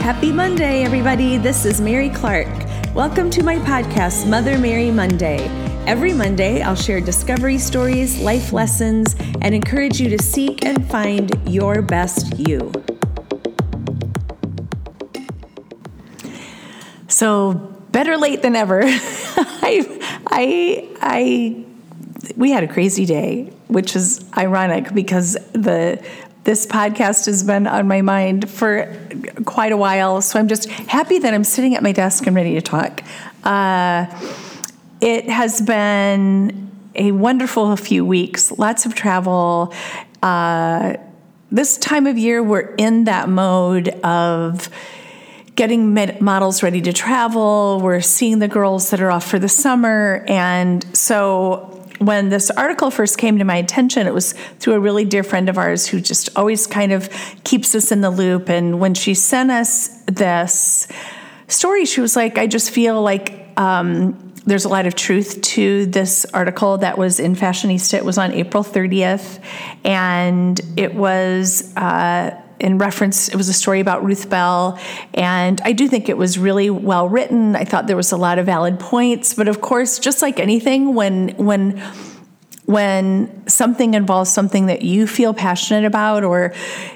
Happy Monday, everybody. This is Mary Clark. Welcome to my podcast, Mother Mary Monday. Every Monday, I'll share discovery stories, life lessons, and encourage you to seek and find your best you. So, better late than ever. I, I, I, we had a crazy day, which is ironic because the this podcast has been on my mind for quite a while. So I'm just happy that I'm sitting at my desk and ready to talk. Uh, it has been a wonderful few weeks, lots of travel. Uh, this time of year, we're in that mode of getting models ready to travel. We're seeing the girls that are off for the summer. And so when this article first came to my attention, it was through a really dear friend of ours who just always kind of keeps us in the loop. And when she sent us this story, she was like, I just feel like um, there's a lot of truth to this article that was in Fashionista. It was on April 30th, and it was. Uh, in reference, it was a story about Ruth Bell, and I do think it was really well written. I thought there was a lot of valid points, but of course, just like anything, when when when something involves something that you feel passionate about or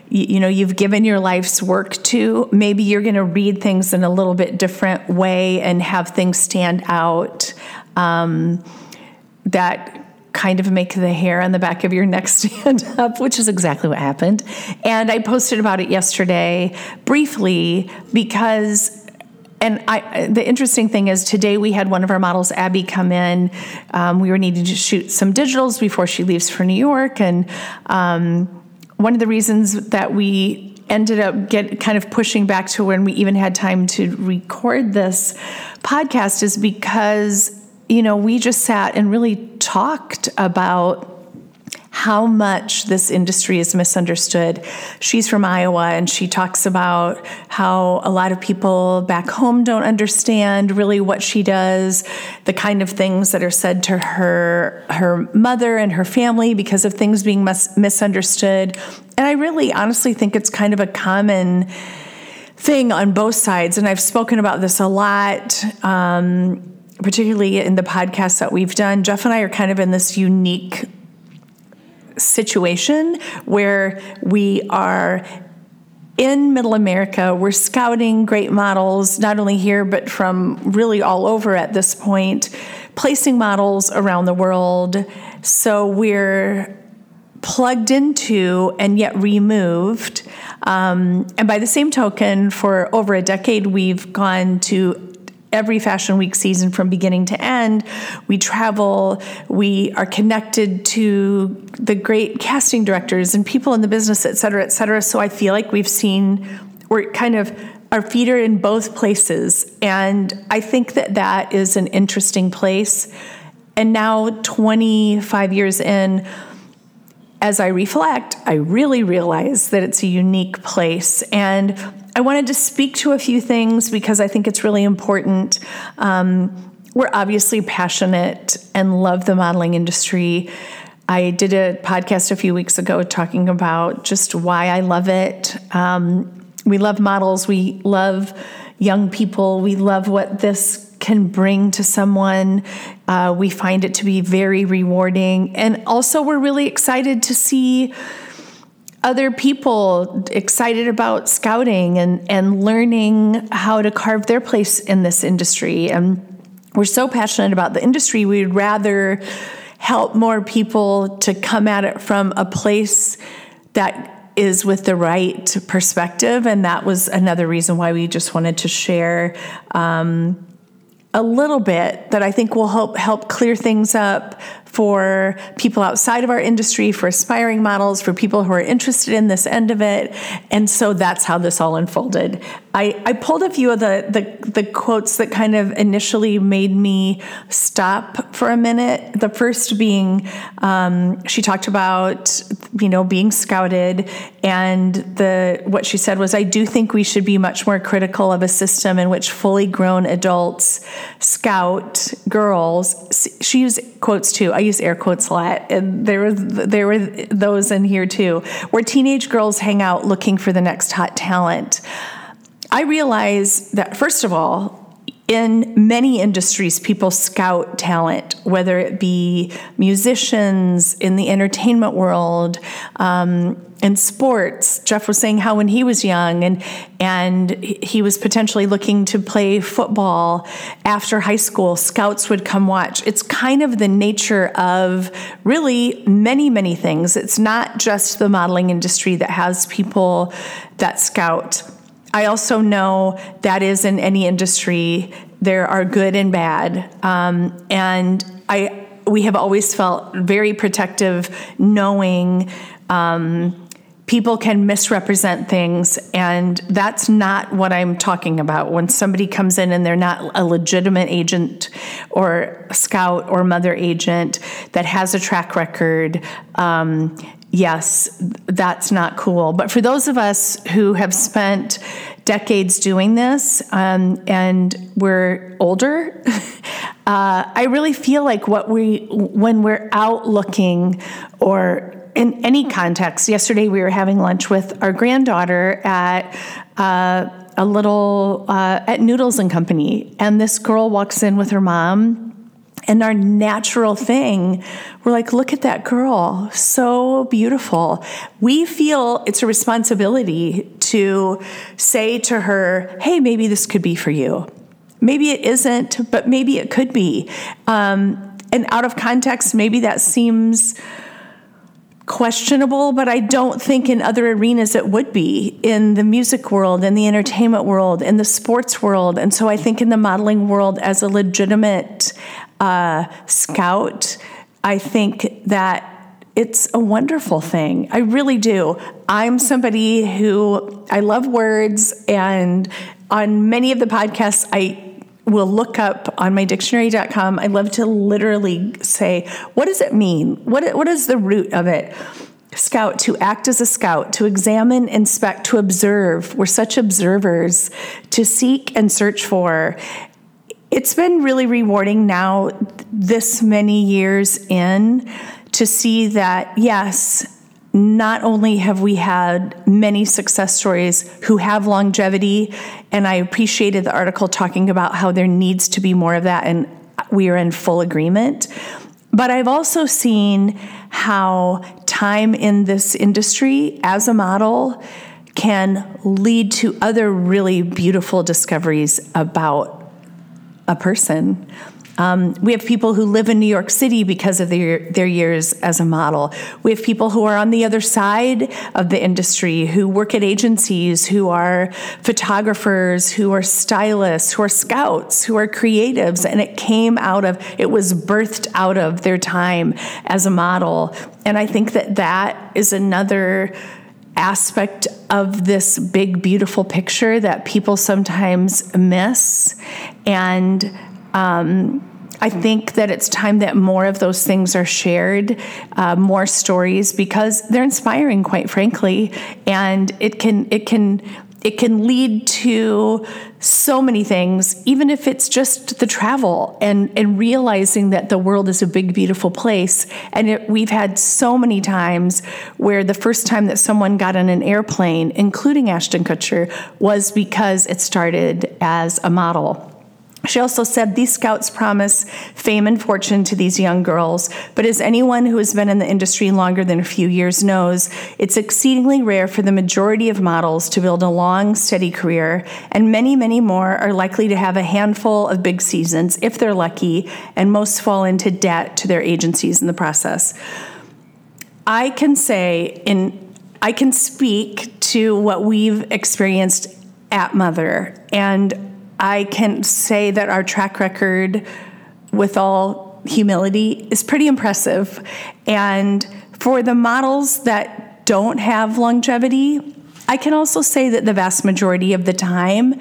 you know you've given your life's work to maybe you're going to read things in a little bit different way and have things stand out um, that kind of make the hair on the back of your neck stand up, which is exactly what happened. And I posted about it yesterday briefly because and I, the interesting thing is today we had one of our models, Abby, come in. Um, we were needing to shoot some digitals before she leaves for New York, and um, one of the reasons that we ended up get kind of pushing back to when we even had time to record this podcast is because you know, we just sat and really talked about how much this industry is misunderstood. She's from Iowa and she talks about how a lot of people back home don't understand really what she does, the kind of things that are said to her her mother and her family because of things being mis- misunderstood. And I really honestly think it's kind of a common thing on both sides and I've spoken about this a lot. Um, particularly in the podcasts that we've done, Jeff and I are kind of in this unique situation where we are in middle America. We're scouting great models, not only here, but from really all over at this point, placing models around the world. So we're plugged into and yet removed. Um, and by the same token, for over a decade, we've gone to every Fashion Week season from beginning to end. We travel, we are connected to the great casting directors and people in the business, et cetera, et cetera. So I feel like we've seen, we're kind of, our feet are in both places. And I think that that is an interesting place. And now, 25 years in, as I reflect, I really realize that it's a unique place. And I wanted to speak to a few things because I think it's really important. Um, we're obviously passionate and love the modeling industry. I did a podcast a few weeks ago talking about just why I love it. Um, we love models, we love young people, we love what this can bring to someone. Uh, we find it to be very rewarding. And also, we're really excited to see other people excited about scouting and, and learning how to carve their place in this industry. And we're so passionate about the industry, we'd rather help more people to come at it from a place that is with the right perspective. And that was another reason why we just wanted to share. Um, a little bit that I think will help help clear things up for people outside of our industry, for aspiring models, for people who are interested in this end of it. And so that's how this all unfolded. I, I pulled a few of the, the, the quotes that kind of initially made me stop for a minute. The first being, um, she talked about, you know, being scouted and the, what she said was, I do think we should be much more critical of a system in which fully grown adults scout girls. She used quotes too. I use air quotes a lot, and there were there were those in here too, where teenage girls hang out looking for the next hot talent. I realize that, first of all, in many industries, people scout talent, whether it be musicians in the entertainment world, um, in sports. Jeff was saying how when he was young and and he was potentially looking to play football after high school, scouts would come watch. It's kind of the nature of really many many things. It's not just the modeling industry that has people that scout I also know that is in any industry. There are good and bad, um, and I we have always felt very protective, knowing. Um, people can misrepresent things and that's not what i'm talking about when somebody comes in and they're not a legitimate agent or scout or mother agent that has a track record um, yes, that's not cool. But for those of us who have spent decades doing this um, and we're older, uh, I really feel like what we, when we're out looking or in any context, yesterday we were having lunch with our granddaughter at, uh, a little uh, at Noodles and Company, and this girl walks in with her mom and our natural thing, we're like, look at that girl, so beautiful. We feel it's a responsibility to say to her, hey, maybe this could be for you. Maybe it isn't, but maybe it could be. Um, and out of context, maybe that seems questionable, but I don't think in other arenas it would be in the music world, in the entertainment world, in the sports world. And so I think in the modeling world, as a legitimate uh, scout, I think that it's a wonderful thing. I really do. I'm somebody who I love words, and on many of the podcasts, I will look up on my dictionary.com. I love to literally say, what does it mean? What, what is the root of it? Scout, to act as a scout, to examine, inspect, to observe. We're such observers, to seek and search for. It's been really rewarding now, this many years in, to see that, yes, not only have we had many success stories who have longevity, and I appreciated the article talking about how there needs to be more of that, and we are in full agreement. But I've also seen how time in this industry as a model can lead to other really beautiful discoveries about a person. Um, we have people who live in New York City because of their, their years as a model. We have people who are on the other side of the industry, who work at agencies, who are photographers, who are stylists, who are scouts, who are creatives. And it came out of, it was birthed out of their time as a model. And I think that that is another aspect of this big, beautiful picture that people sometimes miss. And um, I think that it's time that more of those things are shared, uh, more stories, because they're inspiring, quite frankly, and it can it can it can lead to so many things, even if it's just the travel and, and realizing that the world is a big, beautiful place. And it, we've had so many times where the first time that someone got on an airplane, including Ashton Kutcher, was because it started as a model. She also said these scouts promise fame and fortune to these young girls, but as anyone who has been in the industry longer than a few years knows, it's exceedingly rare for the majority of models to build a long, steady career, and many, many more are likely to have a handful of big seasons if they're lucky, and most fall into debt to their agencies in the process. I can say in I can speak to what we've experienced at Mother and I can say that our track record, with all humility, is pretty impressive. And for the models that don't have longevity, I can also say that the vast majority of the time,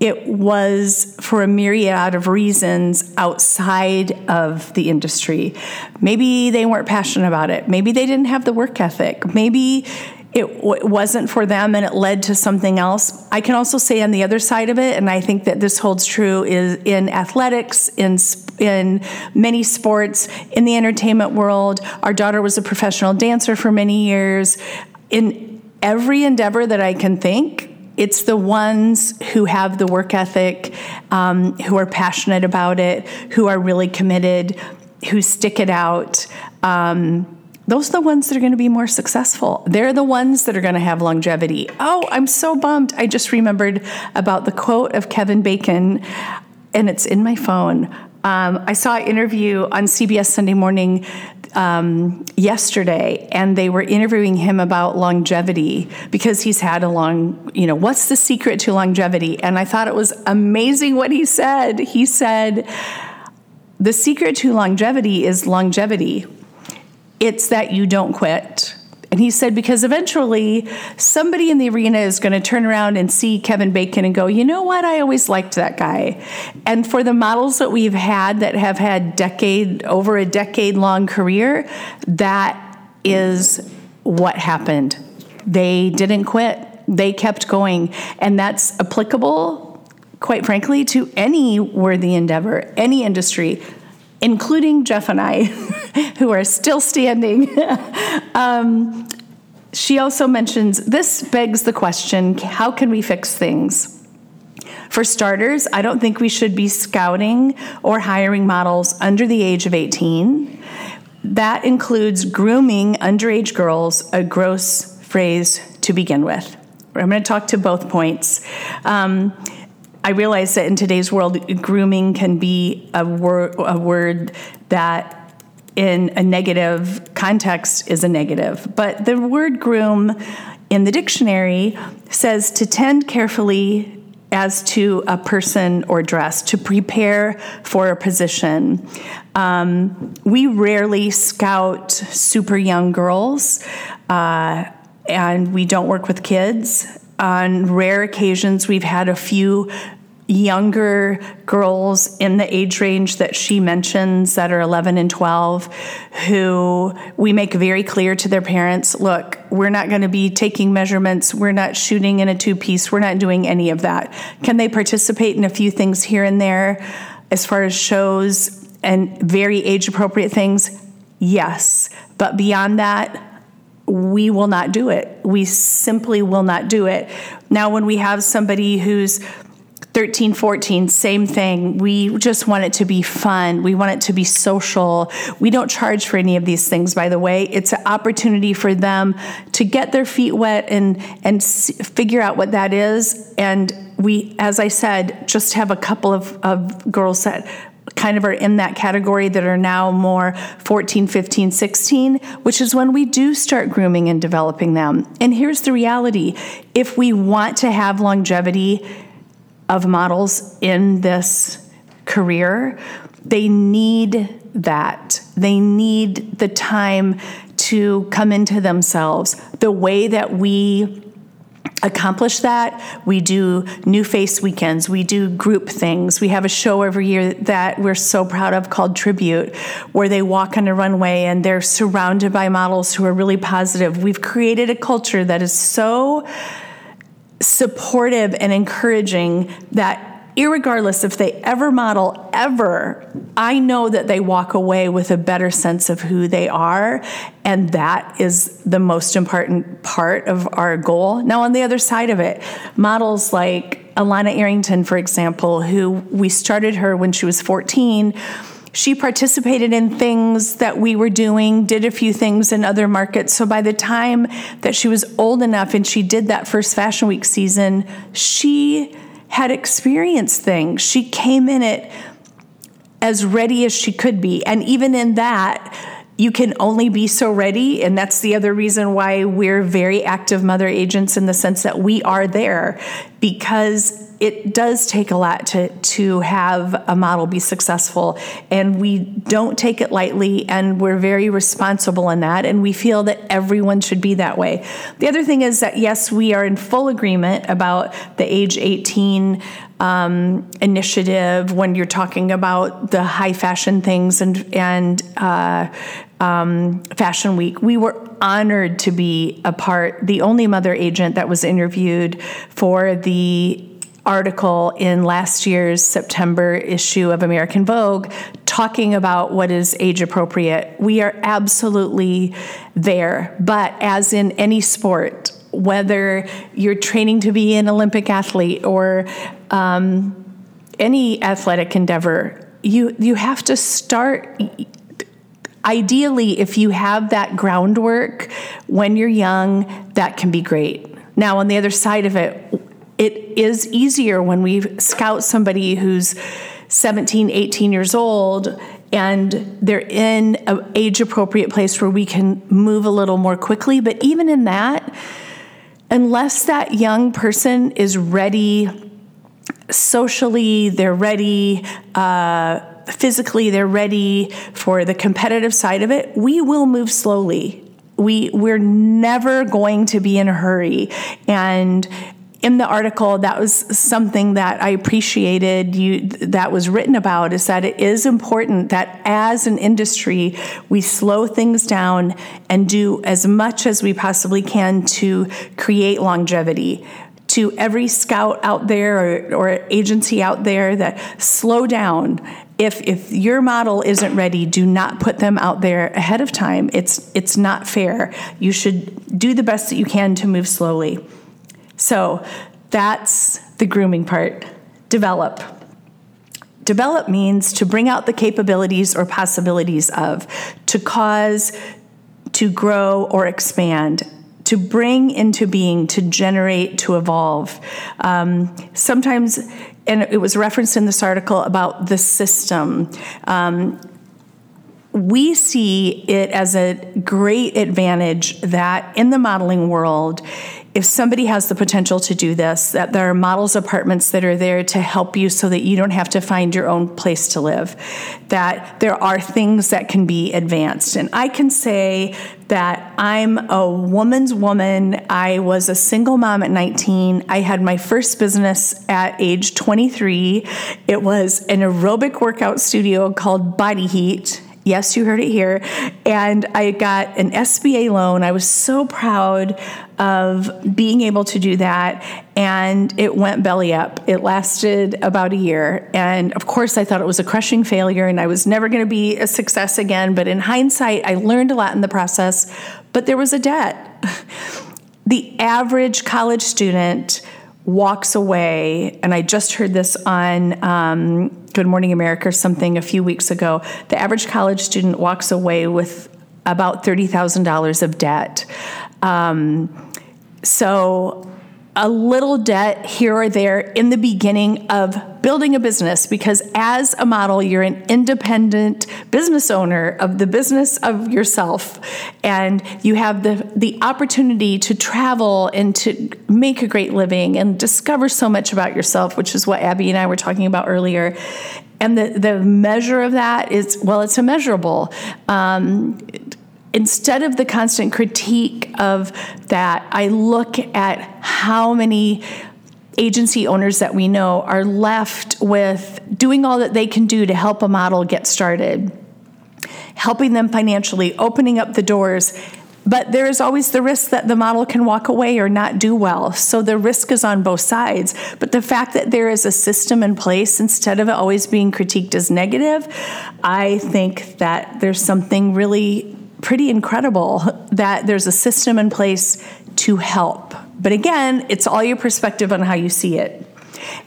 it was for a myriad of reasons outside of the industry. Maybe they weren't passionate about it. Maybe they didn't have the work ethic. Maybe it w- wasn't for them and it led to something else. I can also say on the other side of it, and I think that this holds true is in athletics, in in many sports, in the entertainment world. Our daughter was a professional dancer for many years. In every endeavor that I can think, it's the ones who have the work ethic, um, who are passionate about it, who are really committed, who stick it out. Um, those are the ones that are going to be more successful. They're the ones that are going to have longevity. Oh, I'm so bummed. I just remembered about the quote of Kevin Bacon, and it's in my phone. Um, I saw an interview on CBS Sunday Morning um, yesterday, and they were interviewing him about longevity because he's had a long, you know, what's the secret to longevity? And I thought it was amazing what he said. He said, the secret to longevity is longevity. It's that you don't quit. And he said, because eventually somebody in the arena is going to turn around and see Kevin Bacon and go, you know what? I always liked that guy. And for the models that we've had that have had decade, over a decade long career, that is what happened. They didn't quit, they kept going. And that's applicable, quite frankly, to any worthy endeavor, any industry including Jeff and I, who are still standing. um, she also mentions this begs the question how can we fix things? For starters, I don't think we should be scouting or hiring models under the age of 18. That includes grooming underage girls, a gross phrase to begin with. I'm going to talk to both points. Um, I realize that in today's world, grooming can be a word, a word that in a negative context is a negative. But the word groom in the dictionary says to tend carefully as to a person or dress, to prepare for a position. Um, we rarely scout super young girls, uh, and we don't work with kids. On rare occasions, we've had a few younger girls in the age range that she mentions that are 11 and 12 who we make very clear to their parents look we're not going to be taking measurements. We're not shooting in a two piece we're not doing any of that. Can they participate in a few things here and there? As far as shows and very age appropriate things yes. But beyond that we will not do it. We simply will not do it. Now, when we have somebody who's 13, 14, same thing. We just want it to be fun. We want it to be social. We don't charge for any of these things, by the way. It's an opportunity for them to get their feet wet and, and figure out what that is. And we, as I said, just have a couple of, of girls that kind of are in that category that are now more 14, 15, 16, which is when we do start grooming and developing them. And here's the reality if we want to have longevity, of models in this career, they need that. They need the time to come into themselves. The way that we accomplish that, we do new face weekends, we do group things. We have a show every year that we're so proud of called Tribute, where they walk on a runway and they're surrounded by models who are really positive. We've created a culture that is so supportive and encouraging that irregardless if they ever model ever i know that they walk away with a better sense of who they are and that is the most important part of our goal now on the other side of it models like Alanna Arrington for example who we started her when she was 14 she participated in things that we were doing, did a few things in other markets. So by the time that she was old enough and she did that first Fashion Week season, she had experienced things. She came in it as ready as she could be. And even in that, you can only be so ready. And that's the other reason why we're very active mother agents in the sense that we are there because it does take a lot to, to have a model be successful. And we don't take it lightly, and we're very responsible in that. And we feel that everyone should be that way. The other thing is that, yes, we are in full agreement about the age 18 um, initiative when you're talking about the high fashion things and and uh, um, Fashion Week. We were honored to be a part, the only mother agent that was interviewed for the article in last year's September issue of American Vogue talking about what is age appropriate. We are absolutely there, but as in any sport, whether you're training to be an Olympic athlete or um, any athletic endeavor, you you have to start ideally if you have that groundwork when you're young that can be great. Now on the other side of it it is easier when we scout somebody who's 17 18 years old and they're in an age appropriate place where we can move a little more quickly. But even in that unless that young person is ready socially they're ready uh, physically they're ready for the competitive side of it, we will move slowly. We we're never going to be in a hurry. And in the article that was something that I appreciated you that was written about is that it is important that as an industry we slow things down and do as much as we possibly can to create longevity to every scout out there or, or, agency out there that slow down if if your model isn't ready, do not put them out there ahead of time. It's it's not fair. You should do the best that you can to move slowly. So that's the grooming part. Develop. Develop means to bring out the capabilities or possibilities of, to cause, to grow or expand to bring into being, to generate, to evolve. Um, sometimes and it was referenced in this article about the system. Um, we see it as a great advantage that in the modeling world, if somebody has the potential to do this, that there are models apartments that are there to help you so that you don't have to find your own place to live, that there are things that can be advanced. And I can say that I'm a woman's woman. I was a single mom at 19. I had my first business at age 23. It was an aerobic workout studio called Body Heat Yes, you heard it here. And I got an SBA loan. I was so proud of being able to do that. And it went belly up. It lasted about a year. And of course, I thought it was a crushing failure and I was never going to be a success again. But in hindsight, I learned a lot in the process. But there was a debt. the average college student walks away, and I just heard this on um, Good Morning America or something a few weeks ago. The average college student walks away with about $30,000 of debt. Um, so a little debt here or there in the beginning of building a business because as a model you're an independent business owner of the business of yourself and you have the the opportunity to travel and to make a great living and discover so much about yourself which is what Abby and I were talking about earlier. And the the measure of that is well it's immeasurable. Um, instead of the constant critique of that, I look at how many agency owners that we know are left with doing all that they can do to help a model get started, helping them financially, opening up the doors. But there is always the risk that the model can walk away or not do well. So the risk is on both sides. But the fact that there is a system in place instead of it always being critiqued as negative, I think that there's something really pretty incredible that there's a system in place to help. But again, it's all your perspective on how you see it.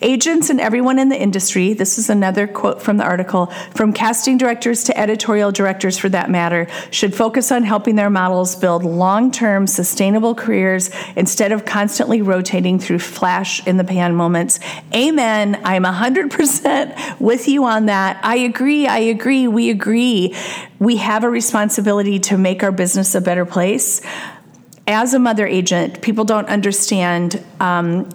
Agents and everyone in the industry, this is another quote from the article, from casting directors to editorial directors for that matter, should focus on helping their models build long term sustainable careers instead of constantly rotating through flash in the pan moments. Amen. I'm 100% with you on that. I agree. I agree. We agree. We have a responsibility to make our business a better place as a mother agent, people don't understand um,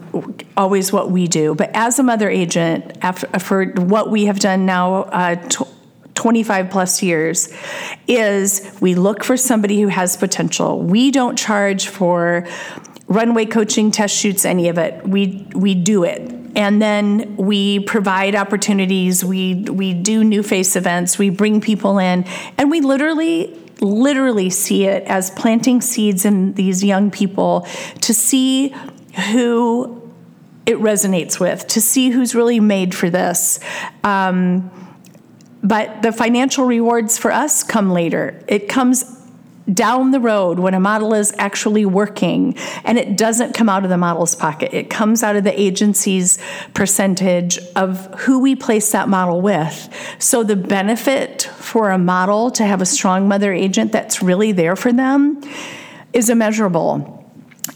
always what we do, but as a mother agent, after, for what we have done now, uh, 25 plus years, is we look for somebody who has potential. We don't charge for runway coaching, test shoots, any of it. We we do it. And then we provide opportunities, we we do new face events, we bring people in, and we literally literally see it as planting seeds in these young people to see who it resonates with, to see who's really made for this. Um, but the financial rewards for us come later. It comes down the road when a model is actually working and it doesn't come out of the model's pocket. It comes out of the agency's percentage of who we place that model with. So the benefit for a model to have a strong mother agent that's really there for them is immeasurable.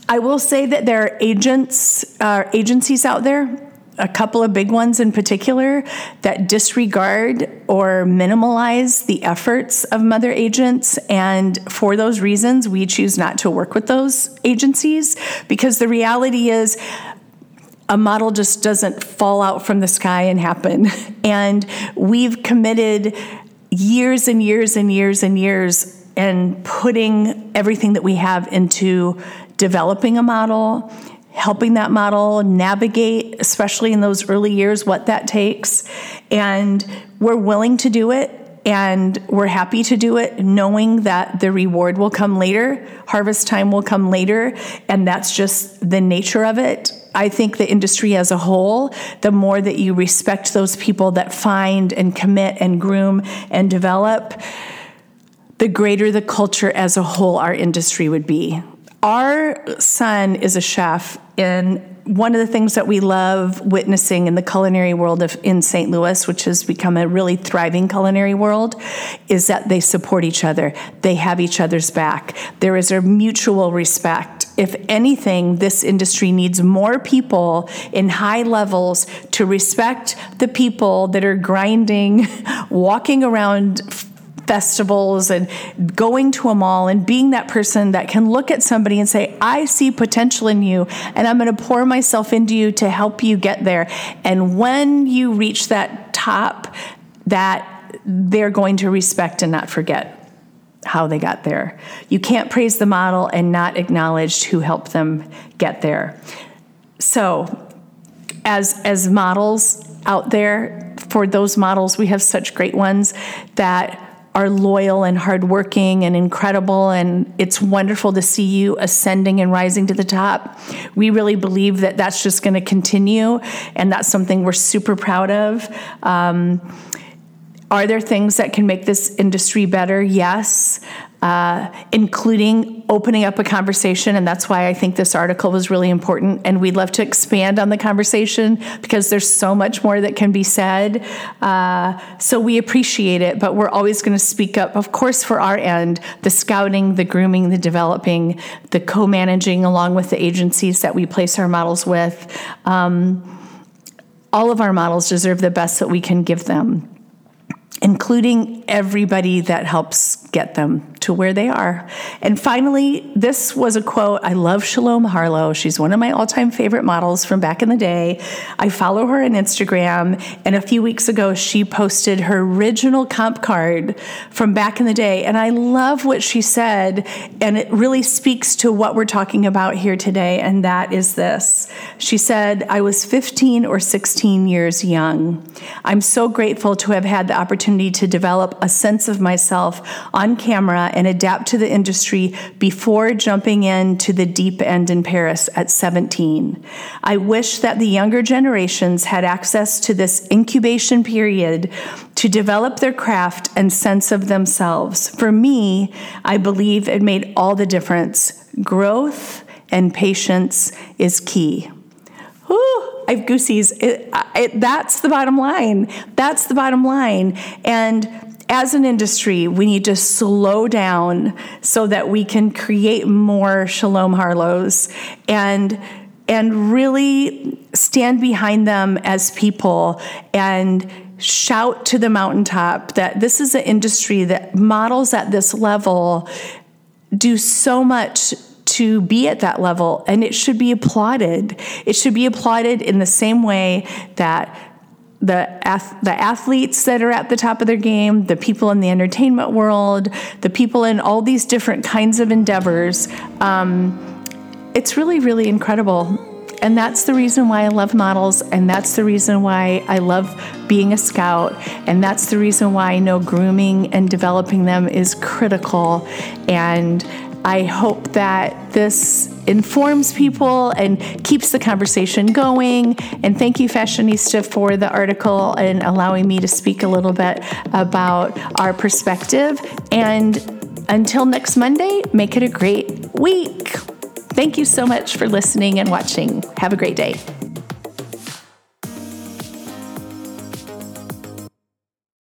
I will say that there are agents, uh, agencies out there a couple of big ones in particular that disregard or minimalize the efforts of mother agents. And for those reasons, we choose not to work with those agencies because the reality is, a model just doesn't fall out from the sky and happen. And we've committed years and years and years and years and putting everything that we have into developing a model helping that model navigate, especially in those early years, what that takes. And we're willing to do it and we're happy to do it knowing that the reward will come later, harvest time will come later, and that's just the nature of it. I think the industry as a whole, the more that you respect those people that find and commit and groom and develop, the greater the culture as a whole our industry would be. Our son is a chef, and one of the things that we love witnessing in the culinary world of, in St. Louis, which has become a really thriving culinary world, is that they support each other. They have each other's back. There is a mutual respect. If anything, this industry needs more people in high levels to respect the people that are grinding, walking around festivals and going to a mall and being that person that can look at somebody and say, I see potential in you and I'm going to pour myself into you to help you get there. And when you reach that top, that they're going to respect and not forget how they got there. You can't praise the model and not acknowledge who helped them get there. So, as as models out there, for those models, we have such great ones that are loyal and hardworking and incredible, and it's wonderful to see you ascending and rising to the top. We really believe that that's just going to continue, and that's something we're super proud of. Um, are there things that can make this industry better? Yes uh, including opening up a conversation. And that's why I think this article was really important. And we'd love to expand on the conversation because there's so much more that can be said. Uh, so we appreciate it, but we're always going to speak up, of course, for our end the scouting, the grooming, the developing, the co managing, along with the agencies that we place our models with. Um, all of our models deserve the best that we can give them including everybody that helps get them to where they are. And finally, this was a quote. I love Shalom Harlow. She's one of my all time favorite models from back in the day. I follow her on Instagram, and a few weeks ago, she posted her original comp card from back in the day. And I love what she said, and it really speaks to what we're talking about here today, and that is this. She said, I was 15 or 16 years young. I'm so grateful to have had the opportunity opportunity to develop a sense of myself on camera and adapt to the industry before jumping into the deep end in Paris at 17. I wish that the younger generations had access to this incubation period to develop their craft and sense of themselves. For me, I believe it made all the difference. Growth and patience is key. I have goosies. It, it, that's the bottom line. That's the bottom line. And as an industry, we need to slow down so that we can create more Shalom Harlows and and really stand behind them as people and shout to the mountaintop that this is an industry that models at this level do so much to be at that level, and it should be applauded. It should be applauded in the same way that the the athletes that are at the top of their game, the people in the entertainment world, the people in all these different kinds of endeavors. Um, it's really, really incredible. And that's the reason why I love models, and that's the reason why I love being a scout, and that's the reason why I know grooming and developing them is critical. And I hope that this informs people and keeps the conversation going. And thank you, Fashionista, for the article and allowing me to speak a little bit about our perspective. And until next Monday, make it a great week. Thank you so much for listening and watching. Have a great day.